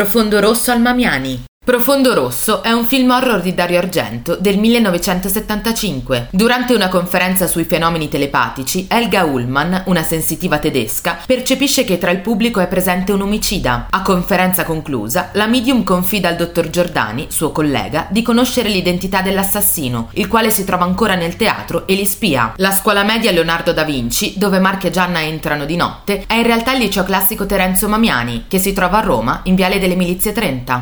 Profondo rosso al Mamiani. Profondo Rosso è un film horror di Dario Argento del 1975. Durante una conferenza sui fenomeni telepatici, Helga Ullmann, una sensitiva tedesca, percepisce che tra il pubblico è presente un omicida. A conferenza conclusa, la medium confida al dottor Giordani, suo collega, di conoscere l'identità dell'assassino, il quale si trova ancora nel teatro e li spia. La scuola media Leonardo da Vinci, dove Mark e Gianna entrano di notte, è in realtà il liceo classico Terenzo Mamiani, che si trova a Roma, in Viale delle Milizie 30.